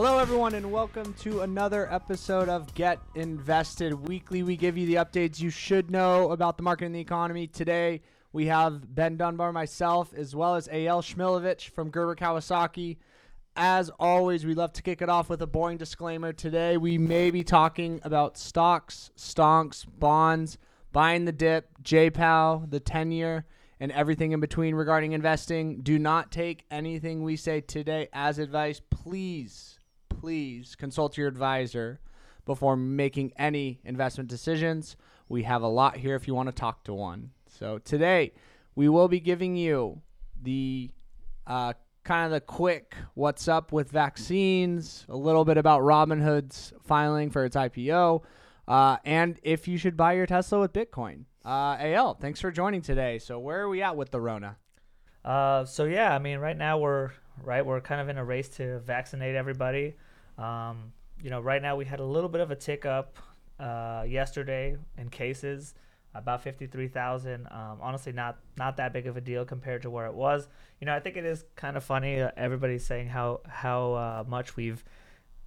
Hello, everyone, and welcome to another episode of Get Invested Weekly. We give you the updates you should know about the market and the economy. Today, we have Ben Dunbar, myself, as well as A.L. Shmilovich from Gerber Kawasaki. As always, we love to kick it off with a boring disclaimer. Today, we may be talking about stocks, stonks, bonds, buying the dip, JPOW, the 10 year, and everything in between regarding investing. Do not take anything we say today as advice. Please, please consult your advisor before making any investment decisions. We have a lot here if you want to talk to one. So, today, we will be giving you the uh, kind of the quick what's up with vaccines, a little bit about Robinhood's filing for its IPO, uh, and if you should buy your Tesla with Bitcoin. Uh, AL, thanks for joining today. So where are we at with the Rona? Uh, so yeah, I mean, right now we're right, we're kind of in a race to vaccinate everybody. Um, you know, right now we had a little bit of a tick up uh, yesterday in cases about 53,000. Um, honestly, not not that big of a deal compared to where it was. You know, I think it is kind of funny. Uh, everybody's saying how how uh, much we've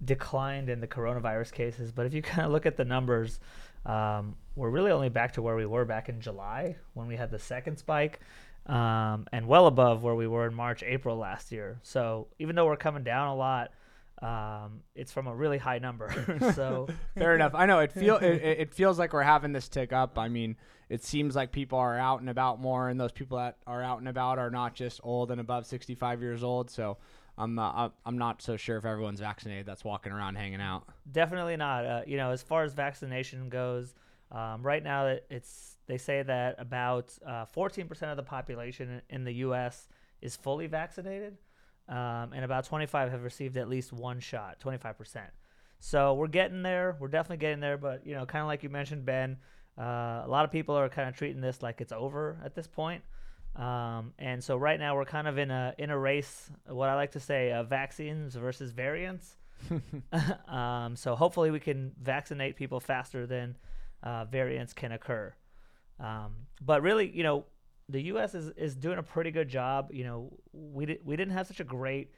declined in the coronavirus cases, but if you kind of look at the numbers, um, we're really only back to where we were back in July when we had the second spike. Um, and well above where we were in March, April last year. So even though we're coming down a lot, um, it's from a really high number. so fair enough. I know it feel it, it feels like we're having this tick up. I mean, it seems like people are out and about more, and those people that are out and about are not just old and above 65 years old. So I'm not I'm not so sure if everyone's vaccinated that's walking around hanging out. Definitely not. Uh, you know, as far as vaccination goes, um, right now it's they say that about uh, 14% of the population in the U.S. is fully vaccinated um, and about 25 have received at least one shot, 25%. So we're getting there. We're definitely getting there. But, you know, kind of like you mentioned, Ben, uh, a lot of people are kind of treating this like it's over at this point. Um, and so right now we're kind of in a in a race. What I like to say, uh, vaccines versus variants. um, so hopefully we can vaccinate people faster than uh, variants can occur. Um, but really, you know, the U.S. is, is doing a pretty good job. You know, we did, we didn't have such a great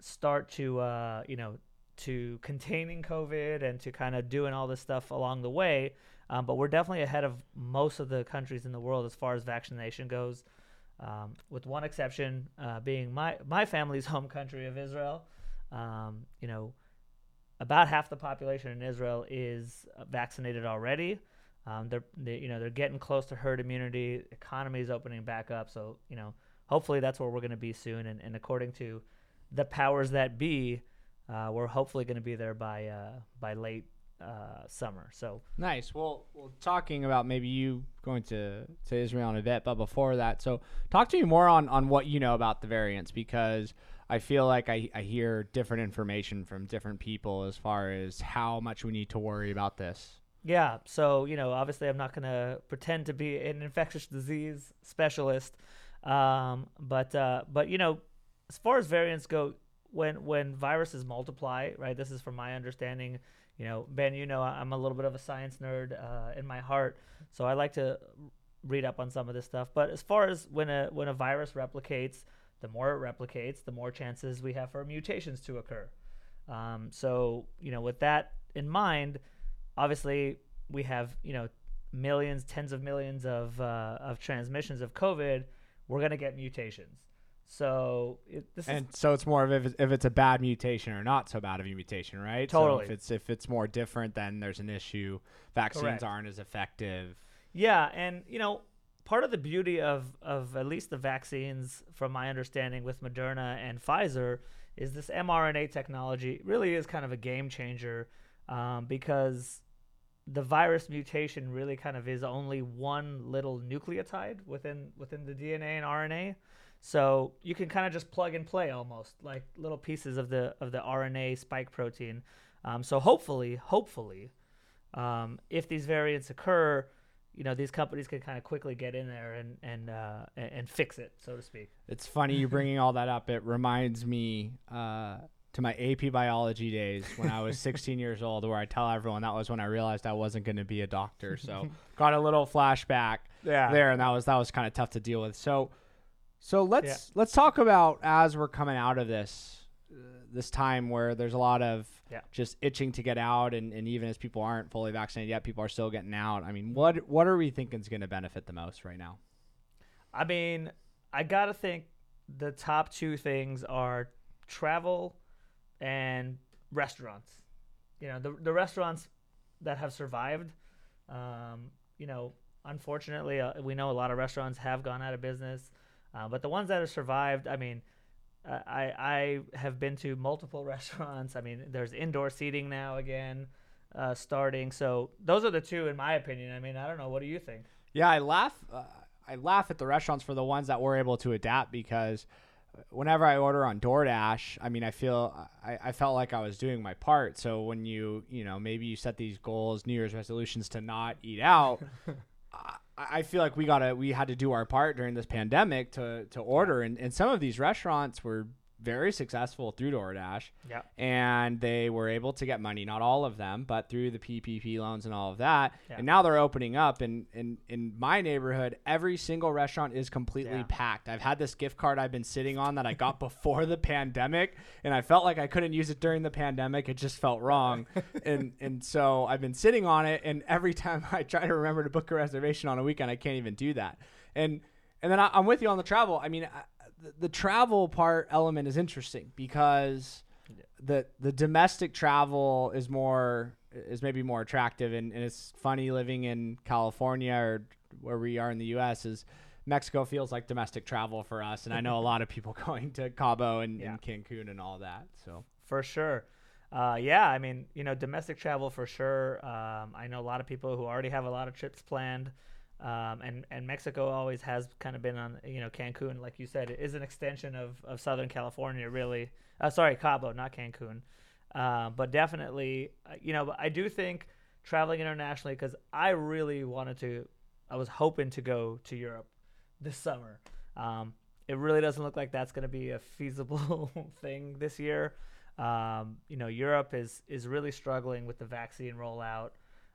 start to uh, you know to containing COVID and to kind of doing all this stuff along the way. Um, but we're definitely ahead of most of the countries in the world as far as vaccination goes, um, with one exception uh, being my my family's home country of Israel. Um, you know, about half the population in Israel is vaccinated already. Um, they're they, you know they're getting close to herd immunity. Economy is opening back up, so you know hopefully that's where we're going to be soon. And, and according to the powers that be, uh, we're hopefully going to be there by uh, by late uh, summer. So nice. Well, well, talking about maybe you going to to Israel in a bit, but before that, so talk to me more on on what you know about the variants because. I feel like I, I hear different information from different people as far as how much we need to worry about this. Yeah. So, you know, obviously I'm not going to pretend to be an infectious disease specialist. Um, but, uh, but, you know, as far as variants go, when, when viruses multiply, right, this is from my understanding, you know, Ben, you know, I'm a little bit of a science nerd uh, in my heart. So I like to read up on some of this stuff. But as far as when a, when a virus replicates, the more it replicates, the more chances we have for mutations to occur. Um, so, you know, with that in mind, obviously we have you know millions, tens of millions of uh, of transmissions of COVID. We're gonna get mutations. So it, and is, so it's more of if it's, if it's a bad mutation or not so bad of a mutation, right? Totally. So if it's if it's more different, then there's an issue. Vaccines Correct. aren't as effective. Yeah, and you know part of the beauty of of at least the vaccines, from my understanding, with Moderna and Pfizer, is this mRNA technology really is kind of a game changer um, because the virus mutation really kind of is only one little nucleotide within within the DNA and RNA. So you can kind of just plug and play almost like little pieces of the of the RNA spike protein. Um, so hopefully, hopefully, um, if these variants occur, you know these companies can kind of quickly get in there and and uh, and fix it, so to speak. It's funny you bringing all that up. It reminds me. Uh, to my AP biology days when I was 16 years old, where I tell everyone that was when I realized I wasn't going to be a doctor. So got a little flashback yeah. there, and that was that was kind of tough to deal with. So, so let's yeah. let's talk about as we're coming out of this. this time where there's a lot of Yeah. just itching to get out, and, and even as people aren't fully vaccinated yet, people are still getting out. I mean, what what are we thinking is going to benefit the most right now? I mean, I gotta think the top two things are travel and restaurants. You know, the the restaurants that have survived. Um, you know, unfortunately, uh, we know a lot of restaurants have gone out of business, uh, but the ones that have survived, I mean. uh, I I have been to multiple restaurants. I mean, there's indoor seating now again, uh, starting. So those are the two, in my opinion. I mean, I don't know. What do you think? Yeah, I laugh. Uh, I laugh at the restaurants for the ones that were able to adapt because whenever I order on DoorDash, I mean, I feel I, I felt like I was doing my part. So when you you know maybe you set these goals, New Year's resolutions to not eat out. I- I feel like we gotta we had to do our part during this pandemic to to order and, and some of these restaurants were very successful through DoorDash. Yeah. and they were able to get money not all of them but through the ppp loans and all of that. Yeah. and now they're opening up and in, in my neighborhood every single restaurant is completely Yeah. packed. I've had this gift card i've been sitting on that i got before the pandemic and i felt like i couldn't use it during the pandemic. It just felt wrong. And and so i've been sitting on it and every time i try to remember to book a reservation on a weekend i can't even do that. And and then I, i'm with you on the travel. I mean I, the, the travel part element is interesting because the the domestic travel is more is maybe more attractive and, and it's funny living in California or where we are in the US is Mexico feels like domestic travel for us and I know a lot of people going to Cabo and, Yeah. and Cancun and all that so For sure. Uh, yeah, I mean, you know, domestic travel for sure. Um, I know a lot of people who already have a lot of trips planned. Um, and, and Mexico always has kind of been on, you know, Cancun, like you said, it is an extension of, of Southern California, really. Uh, sorry, Cabo, not Cancun. Uh, but definitely, uh, you know, I do think traveling internationally, because I really wanted to, I was hoping to go to Europe this summer. Um, it really doesn't look like that's going to be a feasible thing this year. Um, you know, Europe is is really struggling with the vaccine rollout.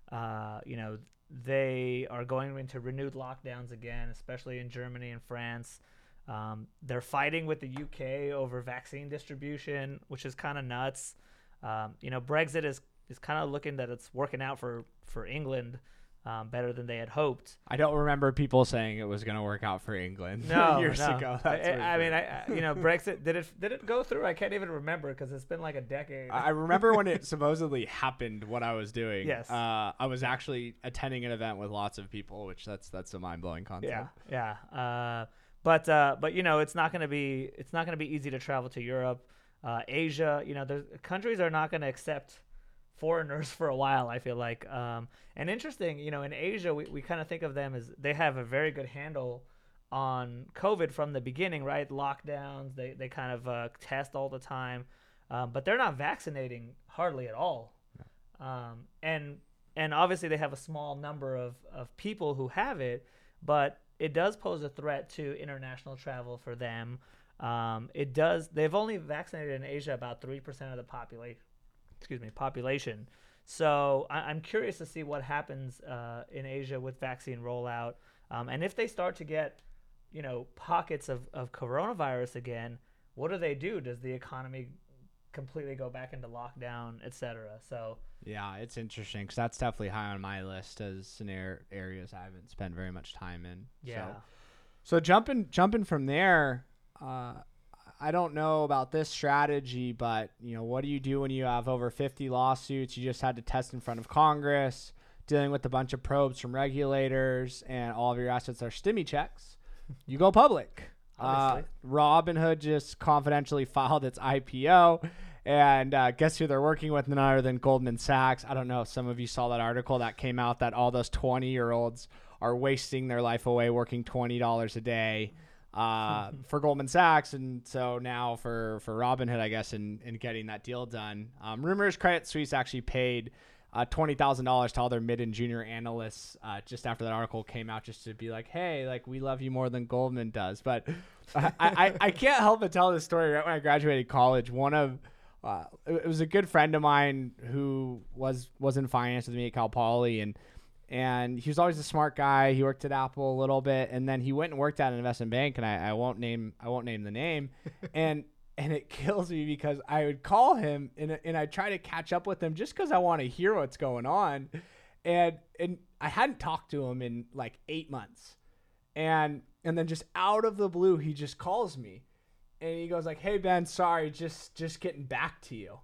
Uh, you know, they are going into renewed lockdowns again, especially in Germany and France. Um, they're fighting with the UK over vaccine distribution, which is kind of nuts. Um, you know, Brexit is is kind of looking that it's working out for for England um, better than they had hoped. I don't remember people saying it was going to work out for England No, years no. ago I, I mean. I, you know, Brexit did it did it go through? I can't even remember because it's been like a decade. I remember when it supposedly happened. What I was doing. Yes. Uh, I was actually attending an event with lots of people, which that's that's a mind blowing concept. Yeah, yeah. Uh, but uh, but you know, it's not going to be it's not going to be easy to travel to Europe, uh, Asia. You know, there's countries are not going to accept foreigners for a while. I feel like. Um, and interesting, you know, in Asia, we, we kind of think of them as they have a very good handle on COVID from the beginning, right? Lockdowns, they they kind of uh, test all the time, um, but they're not vaccinating hardly at all. Um, and and obviously they have a small number of, of people who have it, but it does pose a threat to international travel for them. Um, it does. They've only vaccinated in Asia about three percent of the population. Excuse me, population. So I, I'm curious to see what happens uh, in Asia with vaccine rollout, um, and if they start to get, you know, pockets of, of coronavirus again, what do they do? Does the economy completely go back into lockdown, et cetera? So Yeah, it's interesting because that's definitely high on my list as ar- areas I haven't spent very much time in. yeah. So, so jumping jumping from there, uh, I don't know about this strategy, but you know, what do you do when you have over 50 lawsuits? You just had to test in front of Congress, dealing with a bunch of probes from regulators, and all of your assets are stimmy checks. You go public. Uh. Robinhood just confidentially filed its IPO. And uh, guess who they're working with? None other than Goldman Sachs. I don't know if some of you saw that article that came out that all those 20 year olds are wasting their life away working $20 a day uh, for Goldman Sachs. And so now for, for Robinhood, I guess, in, in getting that deal done. Um, rumors Credit Suisse actually paid uh, twenty thousand dollars to all their mid and junior analysts uh, just after that article came out, just to be like, "Hey, like we love you more than Goldman does." But I, I, I can't help but tell this story. Right when I graduated college, one of uh, it it was a good friend of mine who was was in finance with me at Cal Poly, and and he was always a smart guy. He worked at Apple a little bit, and then he went and worked at an investment bank, and I, I won't name I won't name the name, and and it kills me because I would call him and and I try to catch up with him just because I want to hear what's going on, and and I hadn't talked to him in like eight months, and and then just out of the blue he just calls me, and he goes like, "Hey Ben, sorry, just just getting back to you."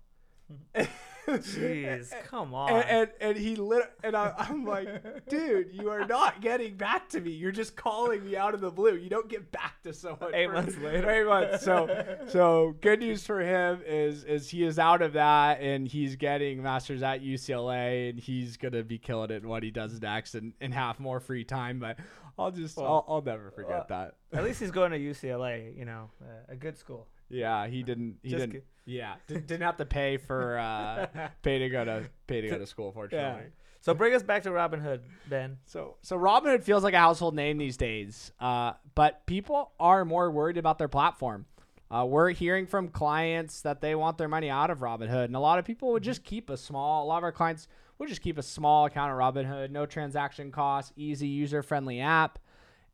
Hmm. Jeez, come on. And, and, and he lit and I, I'm like, dude, you are not getting back to me. You're just calling me out of the blue. You don't get back to someone Eight for- months later. Eight months. So so good news for him is is he is out of that and he's getting masters at UCLA and he's gonna be killing it in what he does next and, and have more free time. But I'll just Well, I'll, I'll never forget well, that. At least he's going to UCLA, you know, uh, a good school. Yeah, he didn't. He Just didn't. kid- Yeah, didn't, didn't have to pay for uh, pay to go to pay to go to school. Fortunately. So bring us back to Robinhood, Ben. So so Robinhood feels like a household name these days, uh, but people are more worried about their platform. Uh, we're hearing from clients that they want their money out of Robinhood, and a lot of people would just keep a small. A lot of our clients would just keep a small account at Robinhood, no transaction costs, easy user friendly app,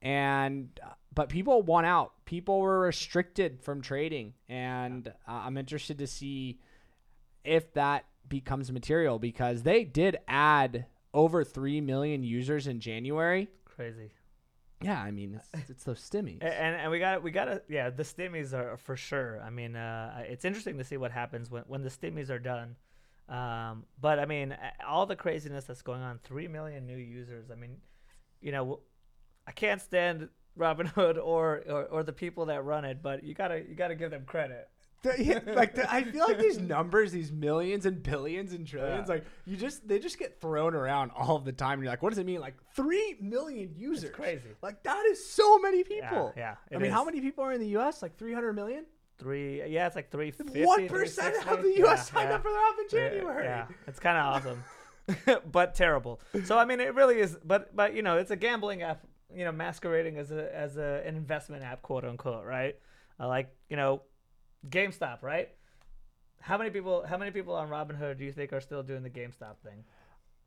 and uh, but people want out. People were restricted from trading, and uh, I'm interested to see if that becomes material because they did add over 3 million users in January. Crazy. Yeah, I mean, it's, it's those stimmies. And, and we got we got to yeah the stimmies are for sure. I mean uh, it's interesting to see what happens when when the stimmies are done. Um, but I mean all the craziness that's going on, three million new users. I mean, you know, I can't stand Robinhood or, or or the people that run it, but you gotta you gotta give them credit. The- like the, I feel like these numbers, these millions and billions and trillions, Yeah. like you just they just get thrown around all the time. And you're like, what does it mean? Like three million users? crazy. Like that is so many people. Yeah, I it mean, how many people are in the U.S.? Like 300 million. Three yeah, it's like three. One percent of the U.S. signed up for their app in January. Yeah, it's kind of awesome, but terrible. So I mean, it really is. But but you know, it's a gambling app. You know, masquerading as a as a, an investment app, quote unquote, right? Uh, like you know, GameStop, right? How many people? How many people on Robinhood do you think are still doing the GameStop thing?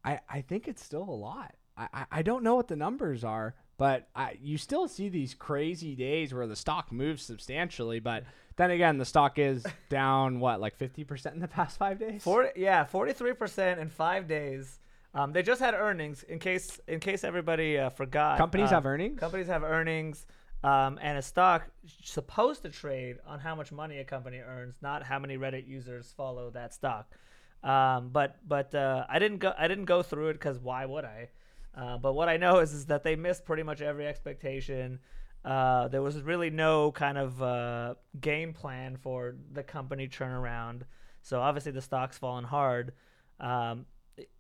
I, I think it's still a lot. I, I, I don't know what the numbers are, but I, you still see these crazy days where the stock moves substantially. But then again, the stock is down, what, like 50% in the past five days? Forty, yeah, forty-three percent in five days. Um, they just had earnings. In case in case everybody uh, forgot, Companies uh, have earnings? Companies have earnings, um, and a stock supposed to trade on how much money a company earns, not how many Reddit users follow that stock. Um, but but uh, I didn't go I didn't go through it because why would I? Uh, but what I know is is that they missed pretty much every expectation. Uh, there was really no kind of uh, game plan for the company turnaround. So obviously the stock's fallen hard. Um,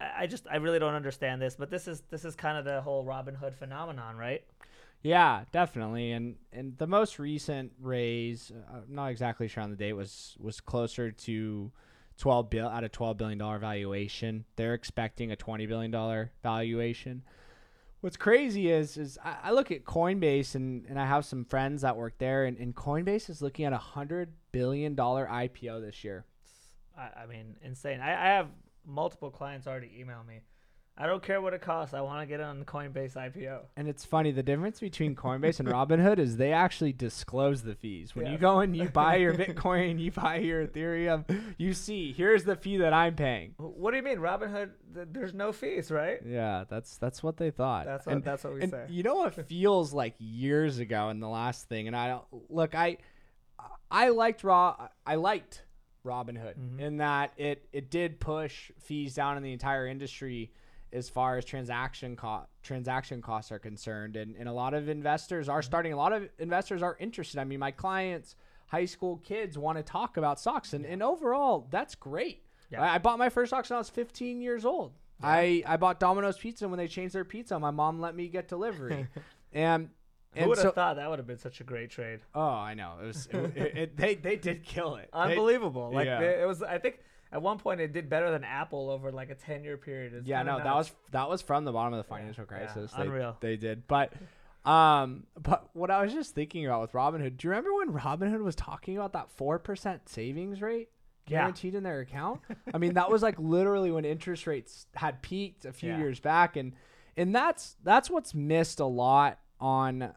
I just I really don't understand this, but this is this is kind of the whole Robinhood phenomenon, right? Yeah, definitely. And and the most recent raise, uh, I'm not exactly sure on the date, was was closer to 12 bill at a 12 billion dollar valuation. They're expecting a 20 billion dollar valuation. What's crazy is is I, I look at Coinbase and, and I have some friends that work there and, and Coinbase is looking at a hundred billion dollar IPO this year. I, I mean, insane. I, I have multiple clients already email me. I don't care what it costs. I want to get on the Coinbase IPO. And it's funny, the difference between Coinbase and Robinhood is they actually disclose the fees. When Yeah. you go and you buy your Bitcoin, you buy your Ethereum, you see, here's the fee that I'm paying. What do you mean, Robinhood? Th- there's no fees, right? Yeah, that's that's what they thought. That's what and, that's what we say. you know what feels like years ago in the last thing, and I don't look. I I liked raw. I liked Robinhood Mhm. in that it it did push fees down in the entire industry as far as transaction cost transaction costs are concerned, and and a lot of investors Mm-hmm. are starting. A lot of investors are interested. I mean, my clients. High school kids want to talk about stocks, and, and overall, that's great. Yeah. I, I bought my first stocks when I was 15 years old. I, I bought Domino's Pizza when they changed their pizza. My mom let me get delivery, and Who would have so thought that would have been such a great trade? oh I know it was it, it, it- they they did kill it. They- Unbelievable. like yeah. they- it was. I think at one point it did better than Apple over like a ten year period. It's yeah, no, that was that was from the bottom of the financial yeah, crisis. They, unreal. They did, but um, but what I was just thinking about with Robinhood. Do you remember when Robinhood was talking about that four percent savings rate? Yeah. Guaranteed in their account. I mean, that was like literally when interest rates had peaked a few Yeah. years back, and and that's that's what's missed a lot on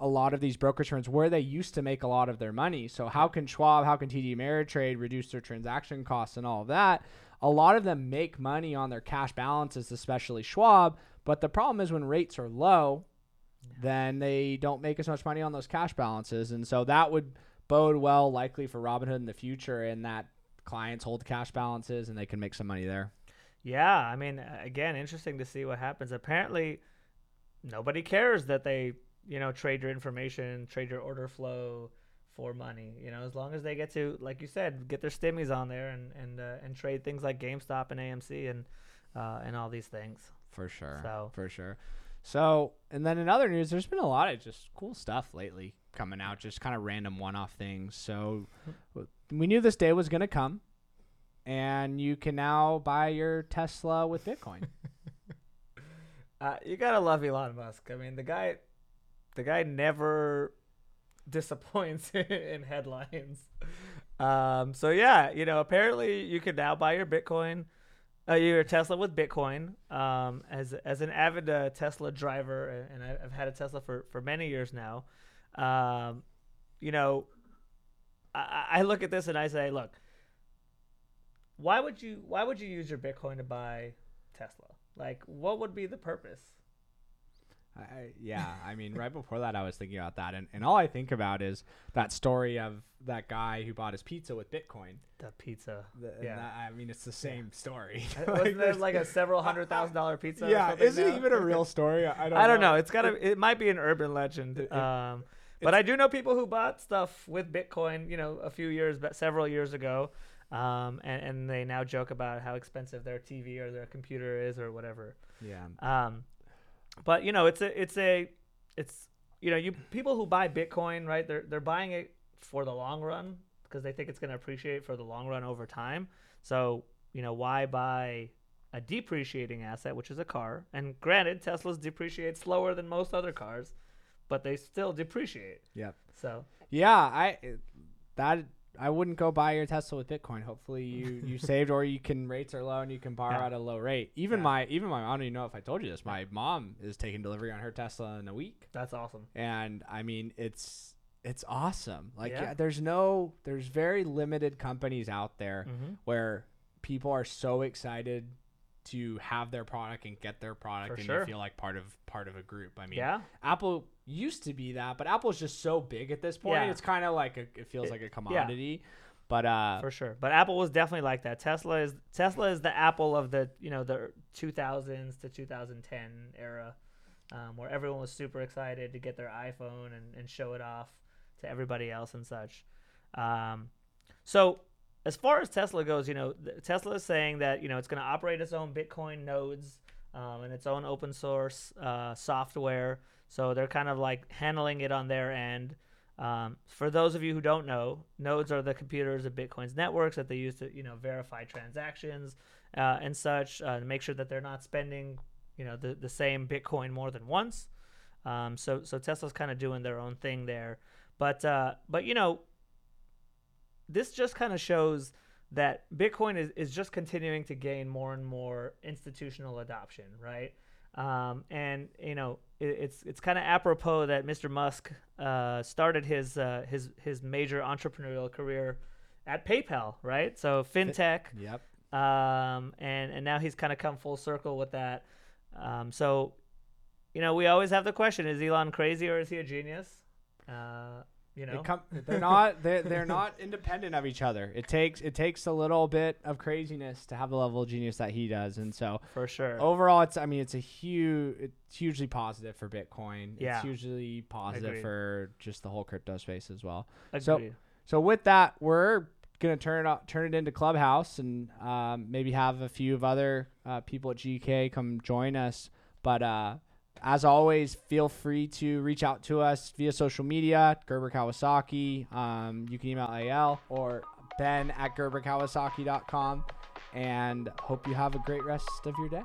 a lot of these brokerage firms where they used to make a lot of their money. So how can Schwab, how can TD Ameritrade reduce their transaction costs and all of that? A lot of them make money on their cash balances, especially Schwab. But the problem is when rates are low, then they don't make as much money on those cash balances, and so that would bode well likely for Robinhood in the future, in that clients hold cash balances and they can make some money there. Yeah, I mean, again, interesting to see what happens. Apparently, nobody cares that they, you know, trade your information, trade your order flow for money. You know, as long as they get to, like you said, get their stimmies on there and and uh, and trade things like GameStop and AMC and uh, and all these things. For sure. So- for sure. So, and then in other news, there's been a lot of just cool stuff lately coming out, just kind of random one-off things. So, we knew this day was going to come, and you can now buy your Tesla with Bitcoin. Uh, you gotta love Elon Musk. I mean, the guy, the guy never disappoints in headlines. Um, so yeah, you know, apparently you can now buy your Bitcoin, uh, your Tesla with Bitcoin. Um, as as an avid uh, Tesla driver, and I've had a Tesla for for many years now. Um, you know, I, I look at this and I say, look, why would you why would you use your Bitcoin to buy Tesla? Like, what would be the purpose? I, yeah, I mean, right before that, I was thinking about that, and, and all I think about is that story of that guy who bought his pizza with Bitcoin. The pizza. The, Yeah. that- I mean, it's the same story. Wasn't there like a several hundred thousand dollar pizza? yeah, is it now? even a real story? I don't. I don't know. It's gotta. It might be an urban legend. It- um, but I do know people who bought stuff with Bitcoin. You know, a few years, but several years ago, um, and, and they now joke about how expensive their TV or their computer is or whatever. Yeah. Um, but you know, it's a, it's a, it's you know, you people who buy Bitcoin, right? They're they're buying it for the long run because they think it's going to appreciate for the long run over time. So you know, why buy a depreciating asset, which is a car? And granted, Teslas depreciate slower than most other cars, but they still depreciate. Yeah. So Yeah, I that I wouldn't go buy your Tesla with Bitcoin. Hopefully you you saved or you can rates are low and you can borrow Yeah. at a low rate. Even Yeah. my even my I don't even know if I told you this. My mom is taking delivery on her Tesla in a week. that's awesome. And I mean it's it's awesome. Like Yeah. there's no there's very limited companies out there Mm-hmm. where people are so excited to have their product and get their product For and sure. you feel like part of part of a group. I mean Yeah. Apple used to be that, but Apple's just so big at this point. Yeah. It's kind of like a, it feels like a commodity. Yeah. But uh, for sure. But Apple was definitely like that. Tesla is Tesla is the Apple of the you know the 2000s to 2010 era, um, where everyone was super excited to get their iPhone and, and show it off to everybody else and such. Um, so as far as Tesla goes, you know Tesla is saying that you know it's going to operate its own Bitcoin nodes um, and its own open source uh, software. So they're kind of like handling it on their end. Um, for those of you who don't know, nodes are the computers of Bitcoin's networks that they use to, you know, verify transactions uh, and such, uh, make sure that they're not spending, you know, the, the same Bitcoin more than once. Um, so so Tesla's kind of doing their own thing there, but uh, but you know, this just kind of shows that Bitcoin is, is just continuing to gain more and more institutional adoption, right? Um, and you know, it's it's kind of apropos that Mr. Musk uh, started his uh, his his major entrepreneurial career at PayPal, right? So fintech, yep. um, and and now he's kind of come full circle with that. Um, so, you know, we always have the question: Is Elon crazy or is he a genius? Uh, you They know, come, they're not they're, they're not independent of each other. It takes it takes a little bit of craziness to have the level of genius that he does, and so for sure. overall, it's I mean it's a huge it's hugely positive for Bitcoin. Yeah. It's hugely positive Agreed. for just the whole crypto space as well. so- Agreed. So with that, we're gonna turn it up, turn it into Clubhouse, and um, maybe have a few of other uh, people at GK come join us. But uh, as always, feel free to reach out to us via social media, Gerber Kawasaki. Um, you can email AL or Ben at GerberKawasaki.com. And hope you have a great rest of your day.